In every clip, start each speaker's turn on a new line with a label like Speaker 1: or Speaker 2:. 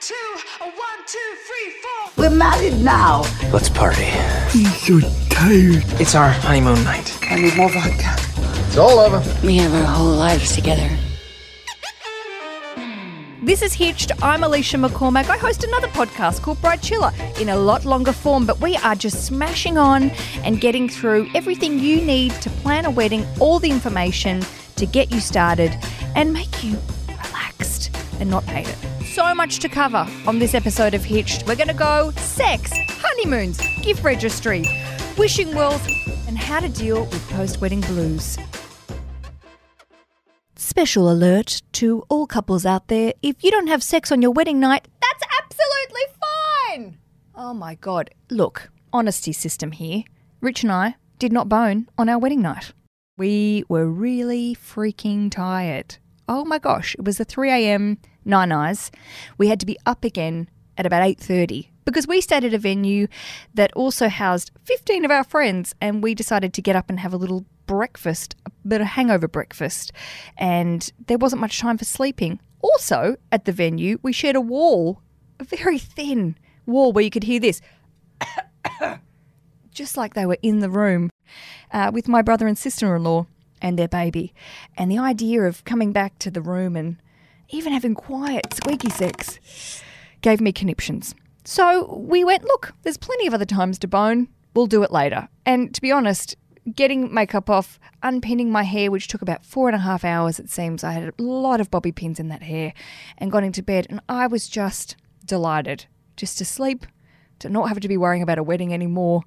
Speaker 1: two, a one, two, three, four.
Speaker 2: We're married now.
Speaker 3: Let's party.
Speaker 4: I'm so tired.
Speaker 3: It's our honeymoon night.
Speaker 2: I need more vodka.
Speaker 3: It's all over.
Speaker 5: We have our whole lives together.
Speaker 6: This is Hitched. I'm Aleisha McCormack. I host another podcast called Bridechilla in a lot longer form, but we are just smashing on and getting through everything you need to plan a wedding, all the information to get you started and make you relaxed and not hate it. So much to cover on this episode of Hitched. We're going to go sex, honeymoons, gift registry, wishing wells, and how to deal with post wedding blues. Special alert to all couples out there if you don't have sex on your wedding night, that's absolutely fine! Oh my god. Look, honesty system here. Rich and I did not bone on our wedding night. We were really freaking tired. Oh my gosh, it was a 3 a.m. nine eyes. We had to be up again at about 8:30 because we stayed at a venue that also housed 15 of our friends and we decided to get up and have a little breakfast, a bit of hangover breakfast, and there wasn't much time for sleeping. Also, at the venue, we shared a wall, a very thin wall where you could hear this just like they were in the room uh, with my brother and sister in law and their baby. And the idea of coming back to the room and even having quiet, squeaky sex gave me conniptions. So we went, look, there's plenty of other times to bone. We'll do it later. And to be honest, getting makeup off, unpinning my hair, which took about four and a half hours, it seems. I had a lot of bobby pins in that hair and got into bed. And I was just delighted just to sleep, to not have to be worrying about a wedding anymore,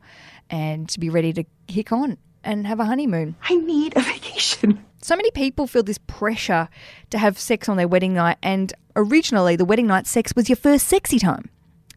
Speaker 6: and to be ready to kick on and have a honeymoon.
Speaker 2: I need a
Speaker 6: So many people feel this pressure to have sex on their wedding night, and originally the wedding night sex was your first sexy time.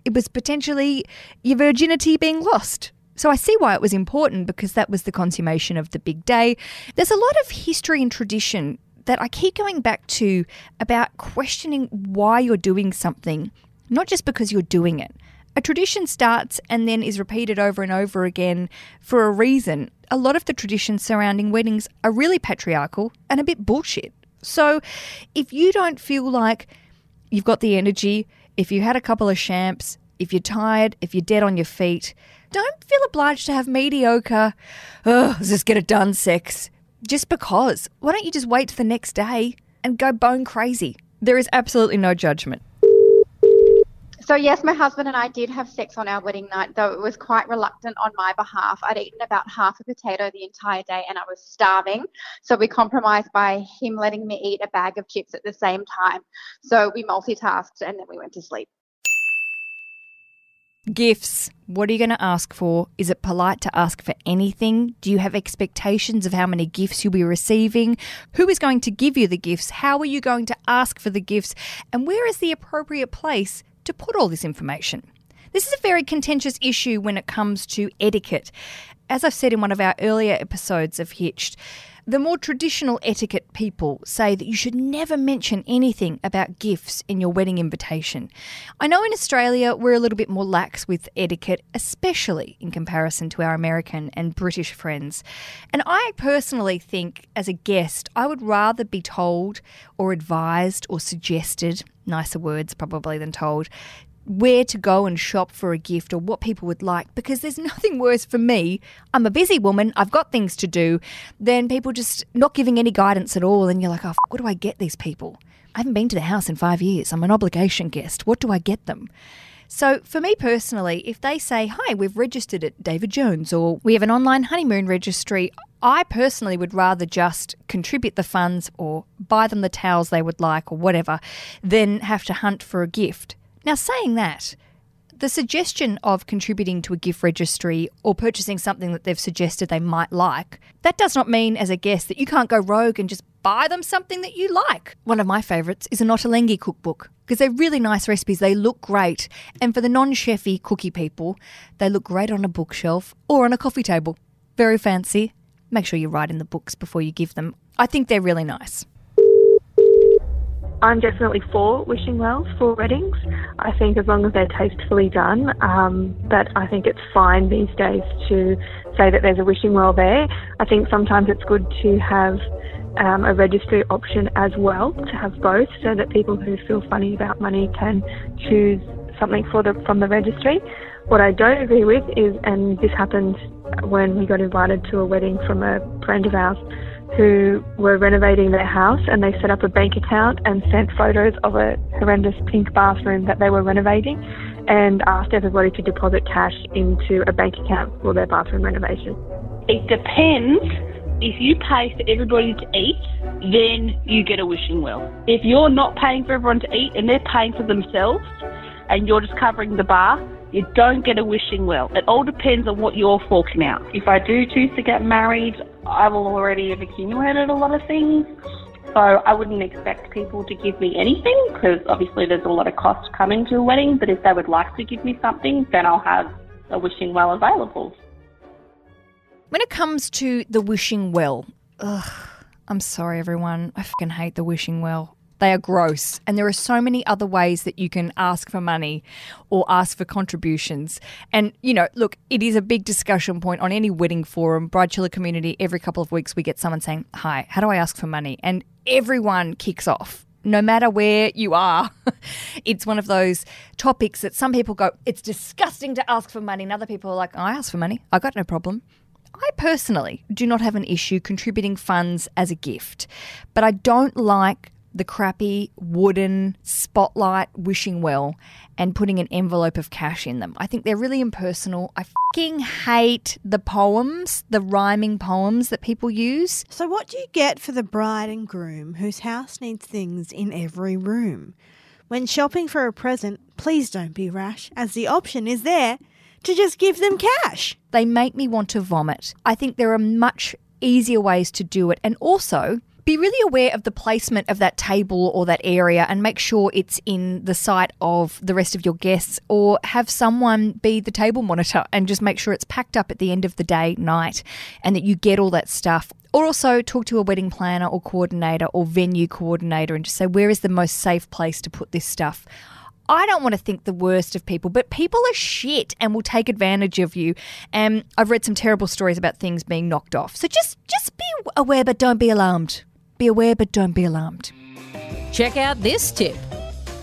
Speaker 6: It was potentially your virginity being lost. So I see why it was important because that was the consummation of the big day. There's a lot of history and tradition that I keep going back to about questioning why you're doing something, not just because you're doing it. A tradition starts and then is repeated over and over again for a reason. A lot of the traditions surrounding weddings are really patriarchal and a bit bullshit. So if you don't feel like you've got the energy, if you had a couple of champs, if you're tired, if you're dead on your feet, don't feel obliged to have mediocre, oh, just get it done sex. Just because. Why don't you just wait to the next day and go bone crazy? There is absolutely no judgment.
Speaker 7: So yes, my husband and I did have sex on our wedding night, though it was quite reluctant on my behalf. I'd eaten about half a potato the entire day and I was starving. So we compromised by him letting me eat a bag of chips at the same time. So we multitasked and then we went to sleep.
Speaker 6: Gifts. What are you going to ask for? Is it polite to ask for anything? Do you have expectations of how many gifts you'll be receiving? Who is going to give you the gifts? How are you going to ask for the gifts? And where is the appropriate place to put all this information? This is a very contentious issue when it comes to etiquette. As I've said in one of our earlier episodes of Hitched, the more traditional etiquette people say that you should never mention anything about gifts in your wedding invitation. I know in Australia we're a little bit more lax with etiquette, especially in comparison to our American and British friends. And I personally think, as a guest, I would rather be told or advised or suggested, nicer words probably than told, where to go and shop for a gift or what people would like because there's nothing worse for me. I'm a busy woman, I've got things to do, than people just not giving any guidance at all. And you're like, oh, f- what do I get these people? I haven't been to the house in five years. I'm an obligation guest. What do I get them? So, for me personally, if they say, Hi, we've registered at David Jones or we have an online honeymoon registry, I personally would rather just contribute the funds or buy them the towels they would like or whatever than have to hunt for a gift. Now, saying that, the suggestion of contributing to a gift registry or purchasing something that they've suggested they might like, that does not mean as a guest that you can't go rogue and just buy them something that you like. One of my favourites is an Ottolenghi cookbook because they're really nice recipes. They look great. And for the non chefy cookie people, they look great on a bookshelf or on a coffee table. Very fancy. Make sure you write in the books before you give them. I think they're really nice.
Speaker 5: I'm definitely for wishing wells for weddings. I think as long as they're tastefully done, um, but I think it's fine these days to say that there's a wishing well there. I think sometimes it's good to have um, a registry option as well, to have both, so that people who feel funny about money can choose something for the, from the registry. What I don't agree with is, and this happened when we got invited to a wedding from a friend of ours, who were renovating their house and they set up a bank account and sent photos of a horrendous pink bathroom that they were renovating and asked everybody to deposit cash into a bank account for their bathroom renovation.
Speaker 8: It depends. If you pay for everybody to eat, then you get a wishing well. If you're not paying for everyone to eat and they're paying for themselves and you're just covering the bar, you don't get a wishing well. It all depends on what you're forking out. If I do choose to get married, I will already have accumulated a lot of things. So I wouldn't expect people to give me anything because obviously there's a lot of cost coming to a wedding. But if they would like to give me something, then I'll have a wishing well available.
Speaker 6: When it comes to the wishing well, ugh, I'm sorry, everyone. I fucking hate the wishing well. They are gross. And there are so many other ways that you can ask for money or ask for contributions. And, you know, look, it is a big discussion point on any wedding forum, Bridechilla community. Every couple of weeks, we get someone saying, Hi, how do I ask for money? And everyone kicks off. No matter where you are, it's one of those topics that some people go, it's disgusting to ask for money. And other people are like, I ask for money. I got no problem. I personally do not have an issue contributing funds as a gift, but I don't like the crappy wooden spotlight wishing well and putting an envelope of cash in them. I think they're really impersonal. I fucking hate the poems, the rhyming poems that people use.
Speaker 9: So, what do you get for the bride and groom whose house needs things in every room? When shopping for a present, please don't be rash, as the option is there to just give them cash.
Speaker 6: They make me want to vomit. I think there are much easier ways to do it. And also, be really aware of the placement of that table or that area and make sure it's in the sight of the rest of your guests or have someone be the table monitor and just make sure it's packed up at the end of the day, night, and that you get all that stuff. Or also talk to a wedding planner or coordinator or venue coordinator and just say, where is the most safe place to put this stuff? I don't want to think the worst of people, but people are shit and will take advantage of you. And I've read some terrible stories about things being knocked off. So just just be aware but don't be alarmed. Be aware, but don't be alarmed.
Speaker 10: Check out this tip.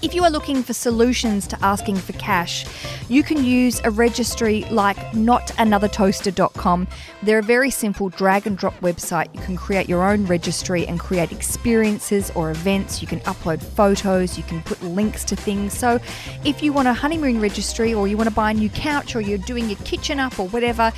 Speaker 6: If you are looking for solutions to asking for cash, you can use a registry like notanothertoaster.com. They're a very simple drag and drop website. You can create your own registry and create experiences or events. You can upload photos, you can put links to things. So, if you want a honeymoon registry or you want to buy a new couch or you're doing your kitchen up or whatever,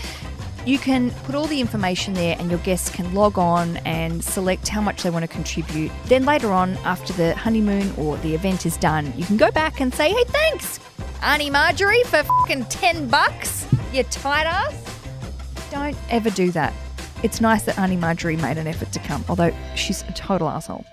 Speaker 6: you can put all the information there, and your guests can log on and select how much they want to contribute. Then later on, after the honeymoon or the event is done, you can go back and say, "Hey, thanks, Auntie Marjorie, for fucking ten bucks. You tight ass." Don't ever do that. It's nice that Auntie Marjorie made an effort to come, although she's a total asshole.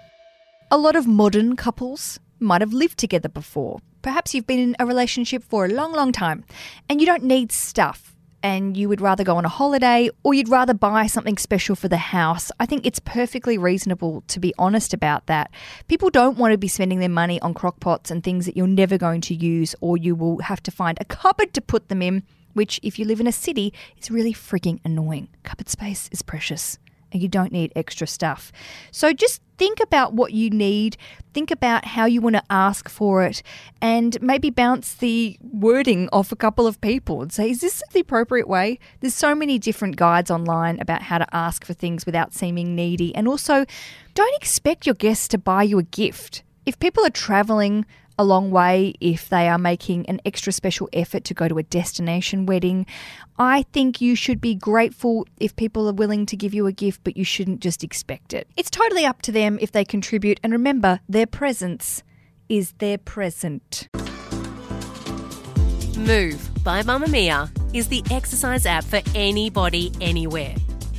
Speaker 6: A lot of modern couples might have lived together before. Perhaps you've been in a relationship for a long, long time, and you don't need stuff and you would rather go on a holiday or you'd rather buy something special for the house, I think it's perfectly reasonable to be honest about that. People don't want to be spending their money on crockpots and things that you're never going to use or you will have to find a cupboard to put them in, which, if you live in a city, is really freaking annoying. Cupboard space is precious and you don't need extra stuff. So just think about what you need, think about how you want to ask for it, and maybe bounce the wording off a couple of people and say, is this the appropriate way? There's so many different guides online about how to ask for things without seeming needy. And also, don't expect your guests to buy you a gift. If people are traveling a long way if they are making an extra special effort to go to a destination wedding. I think you should be grateful if people are willing to give you a gift, but you shouldn't just expect it. It's totally up to them if they contribute, and remember, their presence is their present.
Speaker 10: Move by Mamamia is the exercise app for anybody, anywhere.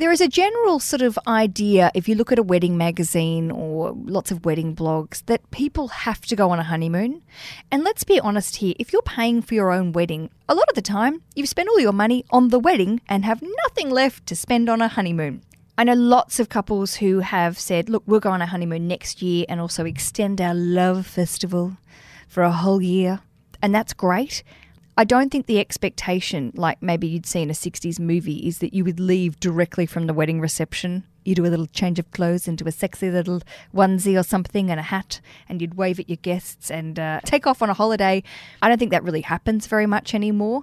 Speaker 6: There is a general sort of idea, if you look at a wedding magazine or lots of wedding blogs, that people have to go on a honeymoon. And let's be honest here if you're paying for your own wedding, a lot of the time you've spent all your money on the wedding and have nothing left to spend on a honeymoon. I know lots of couples who have said, look, we'll go on a honeymoon next year and also extend our love festival for a whole year. And that's great. I don't think the expectation, like maybe you'd see in a 60s movie, is that you would leave directly from the wedding reception. You do a little change of clothes into a sexy little onesie or something and a hat, and you'd wave at your guests and uh, take off on a holiday. I don't think that really happens very much anymore.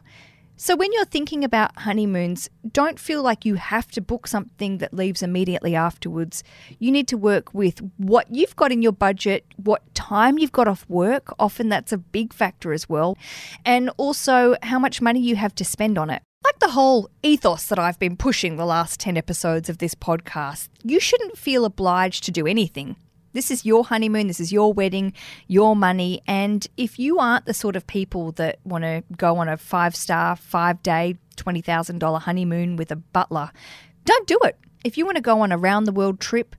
Speaker 6: So, when you're thinking about honeymoons, don't feel like you have to book something that leaves immediately afterwards. You need to work with what you've got in your budget, what time you've got off work. Often that's a big factor as well. And also how much money you have to spend on it. Like the whole ethos that I've been pushing the last 10 episodes of this podcast, you shouldn't feel obliged to do anything. This is your honeymoon, this is your wedding, your money. And if you aren't the sort of people that want to go on a five star, five day, $20,000 honeymoon with a butler, don't do it. If you want to go on a round the world trip,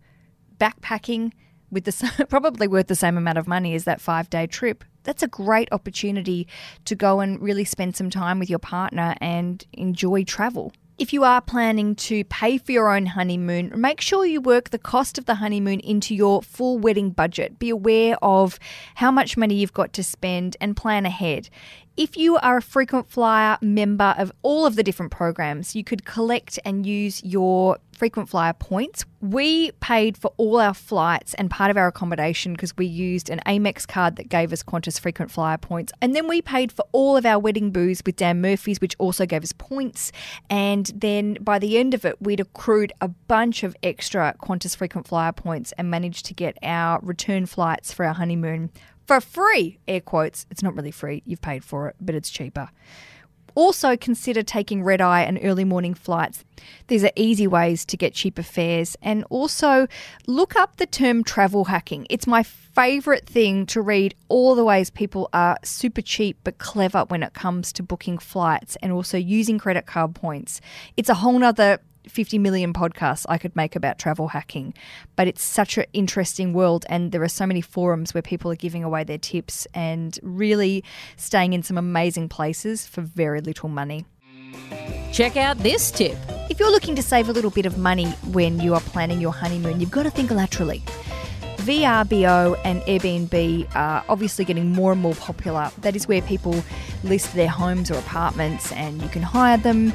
Speaker 6: backpacking, with the probably worth the same amount of money as that five day trip. That's a great opportunity to go and really spend some time with your partner and enjoy travel. If you are planning to pay for your own honeymoon, make sure you work the cost of the honeymoon into your full wedding budget. Be aware of how much money you've got to spend and plan ahead. If you are a frequent flyer member of all of the different programs, you could collect and use your frequent flyer points. We paid for all our flights and part of our accommodation because we used an Amex card that gave us Qantas frequent flyer points. And then we paid for all of our wedding booze with Dan Murphy's, which also gave us points. And then by the end of it, we'd accrued a bunch of extra Qantas frequent flyer points and managed to get our return flights for our honeymoon for free, air quotes. It's not really free, you've paid for it, but it's cheaper. Also, consider taking red eye and early morning flights. These are easy ways to get cheaper fares. And also, look up the term travel hacking. It's my favorite thing to read all the ways people are super cheap but clever when it comes to booking flights and also using credit card points. It's a whole nother 50 million podcasts I could make about travel hacking, but it's such an interesting world, and there are so many forums where people are giving away their tips and really staying in some amazing places for very little money.
Speaker 11: Check out this tip.
Speaker 6: If you're looking to save a little bit of money when you are planning your honeymoon, you've got to think laterally. VRBO and Airbnb are obviously getting more and more popular. That is where people list their homes or apartments and you can hire them.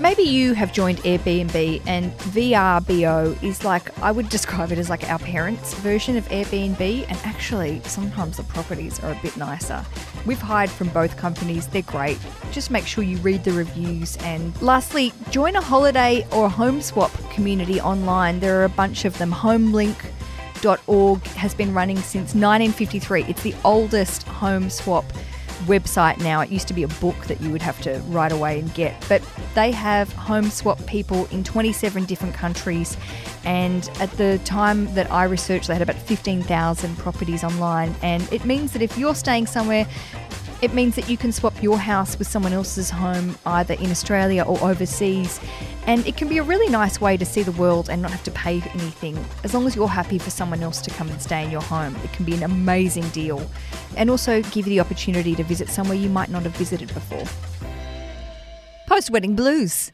Speaker 6: Maybe you have joined Airbnb and VRBO is like, I would describe it as like our parents' version of Airbnb, and actually, sometimes the properties are a bit nicer. We've hired from both companies, they're great. Just make sure you read the reviews. And lastly, join a holiday or home swap community online. There are a bunch of them. Homelink.org has been running since 1953, it's the oldest home swap website now. It used to be a book that you would have to write away and get, but they have home swap people in 27 different countries. And at the time that I researched, they had about 15,000 properties online. And it means that if you're staying somewhere it means that you can swap your house with someone else's home, either in Australia or overseas. And it can be a really nice way to see the world and not have to pay anything. As long as you're happy for someone else to come and stay in your home, it can be an amazing deal. And also give you the opportunity to visit somewhere you might not have visited before. Post wedding blues.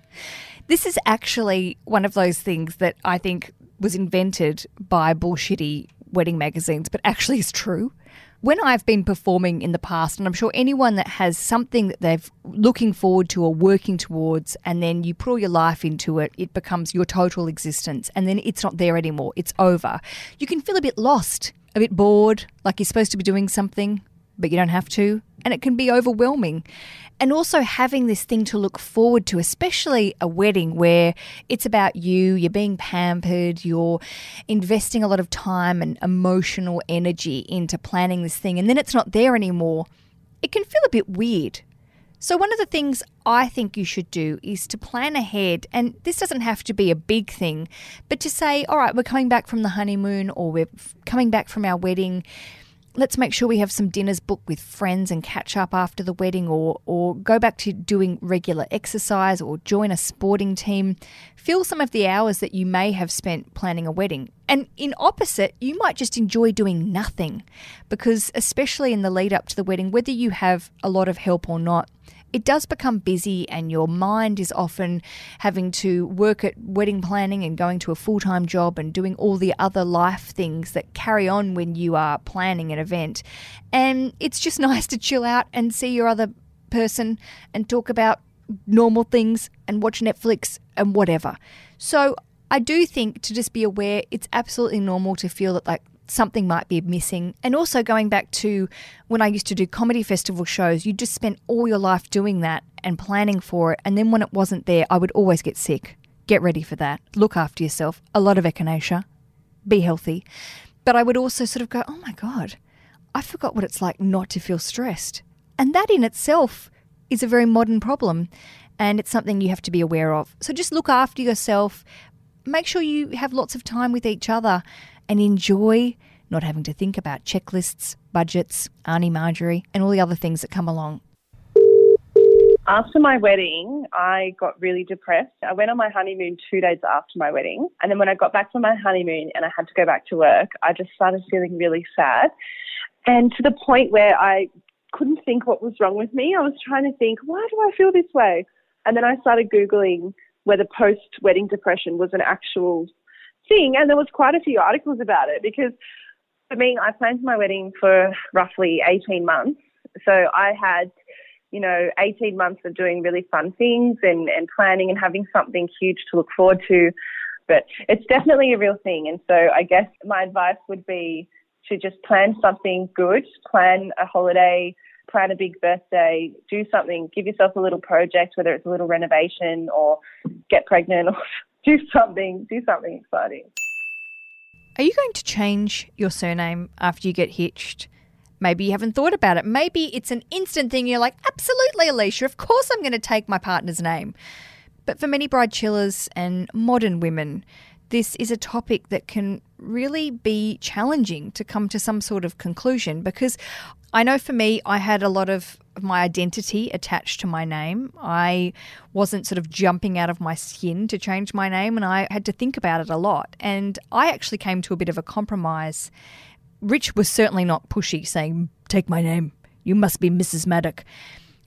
Speaker 6: This is actually one of those things that I think was invented by bullshitty wedding magazines, but actually is true when I've been performing in the past, and I'm sure anyone that has something that they're looking forward to or working towards, and then you put all your life into it, it becomes your total existence, and then it's not there anymore, it's over. You can feel a bit lost, a bit bored, like you're supposed to be doing something, but you don't have to, and it can be overwhelming and also having this thing to look forward to, especially a wedding where it's about you, you're being pampered, you're investing a lot of time and emotional energy into planning this thing, and then it's not there anymore. It can feel a bit weird. So, one of the things I think you should do is to plan ahead, and this doesn't have to be a big thing, but to say, all right, we're coming back from the honeymoon or we're coming back from our wedding let's make sure we have some dinners booked with friends and catch up after the wedding or or go back to doing regular exercise or join a sporting team. Fill some of the hours that you may have spent planning a wedding. And in opposite, you might just enjoy doing nothing because especially in the lead up to the wedding, whether you have a lot of help or not, it does become busy and your mind is often having to work at wedding planning and going to a full time job and doing all the other life things that carry on when you are planning an event. And it's just nice to chill out and see your other person and talk about normal things and watch Netflix and whatever. So I do think to just be aware it's absolutely normal to feel that like something might be missing. And also going back to when I used to do comedy festival shows, you just spent all your life doing that and planning for it. And then when it wasn't there, I would always get sick. Get ready for that. Look after yourself. A lot of echinacea. Be healthy. But I would also sort of go, oh my God, I forgot what it's like not to feel stressed. And that in itself is a very modern problem. And it's something you have to be aware of. So just look after yourself. Make sure you have lots of time with each other and enjoy not having to think about checklists, budgets, Auntie Marjorie, and all the other things that come along.
Speaker 12: After my wedding, I got really depressed. I went on my honeymoon two days after my wedding. And then when I got back from my honeymoon and I had to go back to work, I just started feeling really sad. And to the point where I couldn't think what was wrong with me. I was trying to think, why do I feel this way? And then I started Googling whether post wedding depression was an actual thing. And there was quite a few articles about it because for me, I planned my wedding for roughly 18 months. So I had, you know, 18 months of doing really fun things and, and planning and having something huge to look forward to. But it's definitely a real thing. And so I guess my advice would be to just plan something good, plan a holiday, plan a big birthday, do something, give yourself a little project, whether it's a little renovation or get pregnant or do something, do something exciting.
Speaker 6: Are you going to change your surname after you get hitched? Maybe you haven't thought about it. Maybe it's an instant thing. You're like, absolutely, Aleisha, of course I'm going to take my partner's name. But for many Bridechillas and modern women, this is a topic that can really be challenging to come to some sort of conclusion because I know for me, I had a lot of my identity attached to my name. I wasn't sort of jumping out of my skin to change my name, and I had to think about it a lot. And I actually came to a bit of a compromise. Rich was certainly not pushy, saying, Take my name. You must be Mrs. Maddock.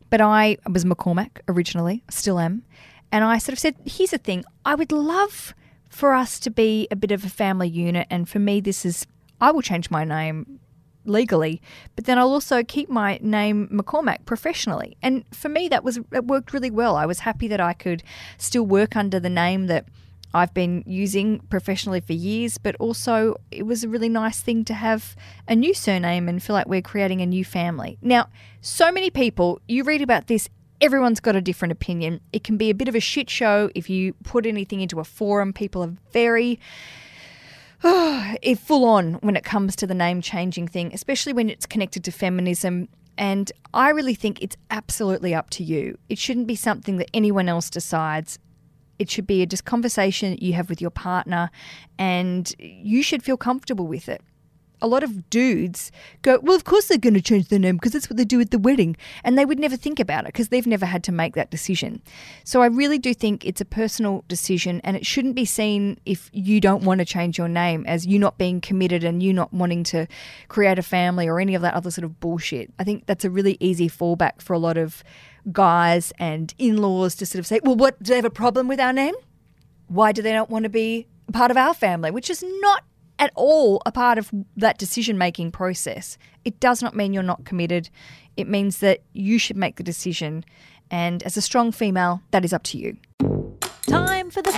Speaker 6: But I was McCormack originally, still am. And I sort of said, Here's the thing I would love for us to be a bit of a family unit. And for me, this is, I will change my name legally, but then I'll also keep my name McCormack professionally. And for me, that was it worked really well. I was happy that I could still work under the name that I've been using professionally for years, but also it was a really nice thing to have a new surname and feel like we're creating a new family. Now, so many people, you read about this everyone's got a different opinion. It can be a bit of a shit show if you put anything into a forum. People are very oh, full on when it comes to the name changing thing, especially when it's connected to feminism. And I really think it's absolutely up to you. It shouldn't be something that anyone else decides. It should be a just conversation you have with your partner, and you should feel comfortable with it a lot of dudes go, well, of course they're going to change their name because that's what they do at the wedding. And they would never think about it because they've never had to make that decision. So I really do think it's a personal decision and it shouldn't be seen if you don't want to change your name as you not being committed and you not wanting to create a family or any of that other sort of bullshit. I think that's a really easy fallback for a lot of guys and in laws to sort of say, well, what, do they have a problem with our name? Why do they not want to be part of our family? Which is not at all a part of that decision making process. It does not mean you're not committed. It means that you should make the decision. And as a strong female, that is up to you. Time for the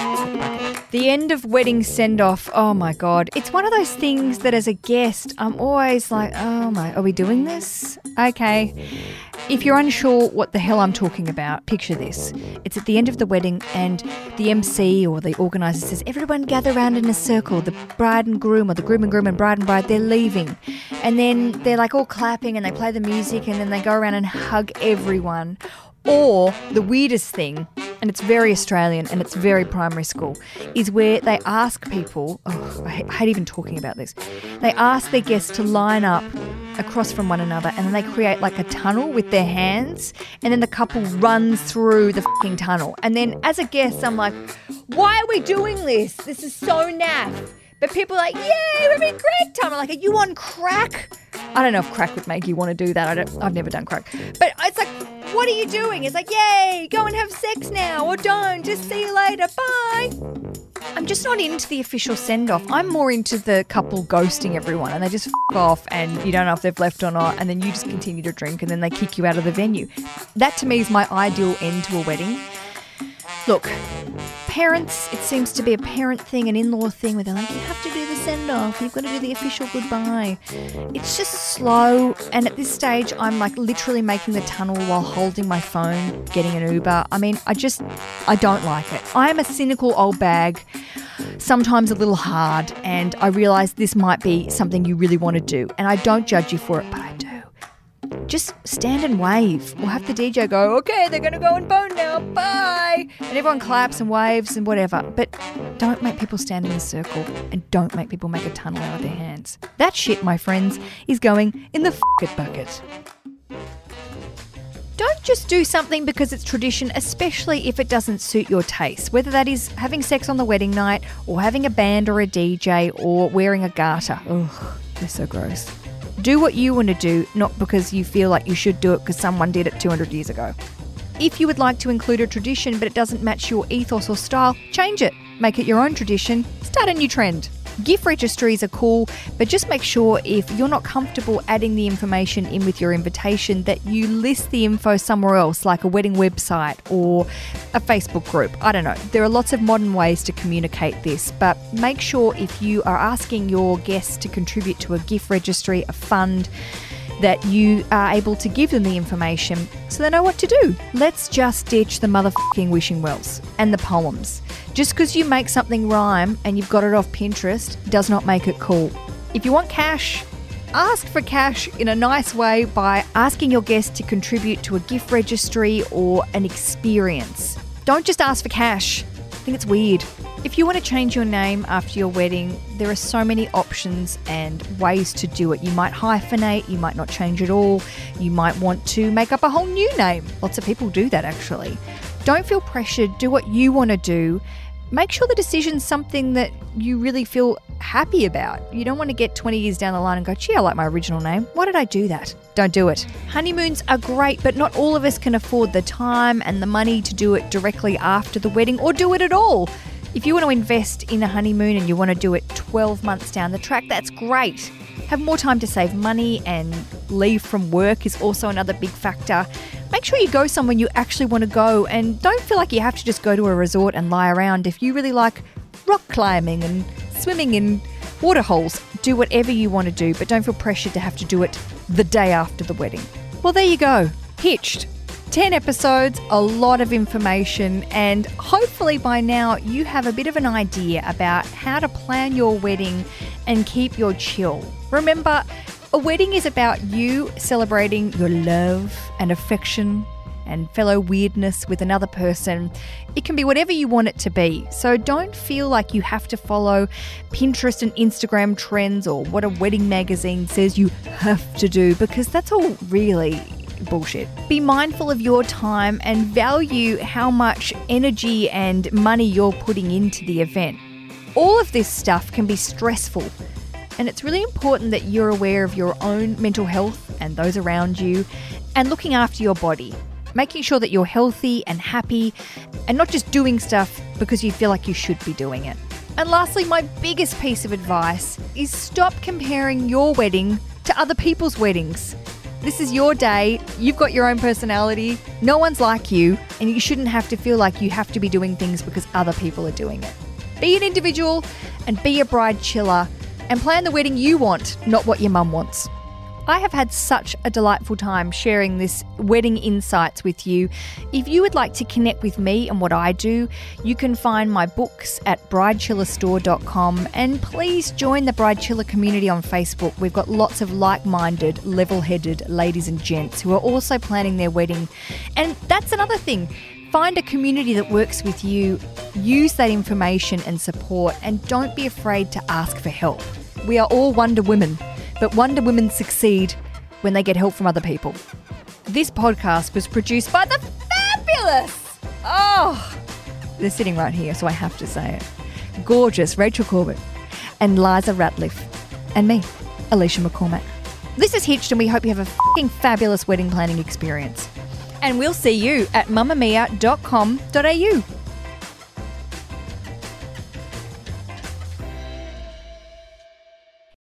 Speaker 6: the end of wedding send off. Oh my god, it's one of those things that as a guest, I'm always like, oh my, are we doing this? Okay. If you're unsure what the hell I'm talking about, picture this. It's at the end of the wedding, and the MC or the organizer says, Everyone gather around in a circle. The bride and groom, or the groom and groom and bride and bride, they're leaving. And then they're like all clapping and they play the music, and then they go around and hug everyone. Or the weirdest thing, and it's very Australian and it's very primary school, is where they ask people, oh, I hate even talking about this, they ask their guests to line up across from one another and then they create like a tunnel with their hands and then the couple runs through the fucking tunnel. And then as a guest, I'm like, why are we doing this? This is so naff. But people are like, yay, we're having a great time. I'm like, are you on crack? I don't know if crack would make you want to do that. I don't, I've never done crack. But it's like, what are you doing? It's like, yay, go and have sex now, or don't. Just see you later. Bye. I'm just not into the official send off. I'm more into the couple ghosting everyone and they just f off and you don't know if they've left or not, and then you just continue to drink and then they kick you out of the venue. That to me is my ideal end to a wedding. Look, parents, it seems to be a parent thing, an in law thing where they're like, you have to do the send off, you've got to do the official goodbye. It's just slow, and at this stage, I'm like literally making the tunnel while holding my phone, getting an Uber. I mean, I just, I don't like it. I'm a cynical old bag, sometimes a little hard, and I realize this might be something you really want to do, and I don't judge you for it, but I just stand and wave. We'll have the DJ go, okay, they're going to go and bone now, bye. And everyone claps and waves and whatever. But don't make people stand in a circle and don't make people make a tunnel out of their hands. That shit, my friends, is going in the bucket. Don't just do something because it's tradition, especially if it doesn't suit your taste, whether that is having sex on the wedding night or having a band or a DJ or wearing a garter. Ugh, they're so gross. Do what you want to do, not because you feel like you should do it because someone did it 200 years ago. If you would like to include a tradition but it doesn't match your ethos or style, change it. Make it your own tradition. Start a new trend. Gift registries are cool, but just make sure if you're not comfortable adding the information in with your invitation that you list the info somewhere else, like a wedding website or a Facebook group. I don't know. There are lots of modern ways to communicate this, but make sure if you are asking your guests to contribute to a gift registry, a fund, that you are able to give them the information so they know what to do. Let's just ditch the motherfucking wishing wells and the poems. Just because you make something rhyme and you've got it off Pinterest does not make it cool. If you want cash, ask for cash in a nice way by asking your guests to contribute to a gift registry or an experience. Don't just ask for cash. I think it's weird. If you want to change your name after your wedding, there are so many options and ways to do it. You might hyphenate, you might not change at all, you might want to make up a whole new name. Lots of people do that actually. Don't feel pressured, do what you want to do. Make sure the decision's something that you really feel happy about. You don't want to get 20 years down the line and go, gee, I like my original name. Why did I do that? Don't do it. Honeymoons are great, but not all of us can afford the time and the money to do it directly after the wedding or do it at all. If you want to invest in a honeymoon and you want to do it 12 months down the track, that's great. Have more time to save money and leave from work is also another big factor. Make sure you go somewhere you actually want to go and don't feel like you have to just go to a resort and lie around. If you really like rock climbing and swimming in waterholes, do whatever you want to do, but don't feel pressured to have to do it the day after the wedding. Well, there you go. Hitched. 10 episodes, a lot of information, and hopefully by now you have a bit of an idea about how to plan your wedding and keep your chill. Remember, a wedding is about you celebrating your love and affection and fellow weirdness with another person. It can be whatever you want it to be. So don't feel like you have to follow Pinterest and Instagram trends or what a wedding magazine says you have to do because that's all really bullshit. Be mindful of your time and value how much energy and money you're putting into the event. All of this stuff can be stressful, and it's really important that you're aware of your own mental health and those around you and looking after your body. Making sure that you're healthy and happy and not just doing stuff because you feel like you should be doing it. And lastly, my biggest piece of advice is stop comparing your wedding to other people's weddings. This is your day. You've got your own personality. No one's like you, and you shouldn't have to feel like you have to be doing things because other people are doing it. Be an individual and be a Bridechilla and plan the wedding you want, not what your mum wants. I have had such a delightful time sharing this wedding insights with you. If you would like to connect with me and what I do, you can find my books at bridechillerstore.com and please join the Bridechilla community on Facebook. We've got lots of like minded, level headed ladies and gents who are also planning their wedding. And that's another thing. Find a community that works with you, use that information and support, and don't be afraid to ask for help. We are all Wonder Women, but Wonder Women succeed when they get help from other people. This podcast was produced by the fabulous, oh, they're sitting right here, so I have to say it. Gorgeous Rachel Corbett and Liza Ratliff, and me, Aleisha McCormack. This is Hitched, and we hope you have a fing fabulous wedding planning experience. And we'll see you at mamamia.com.au.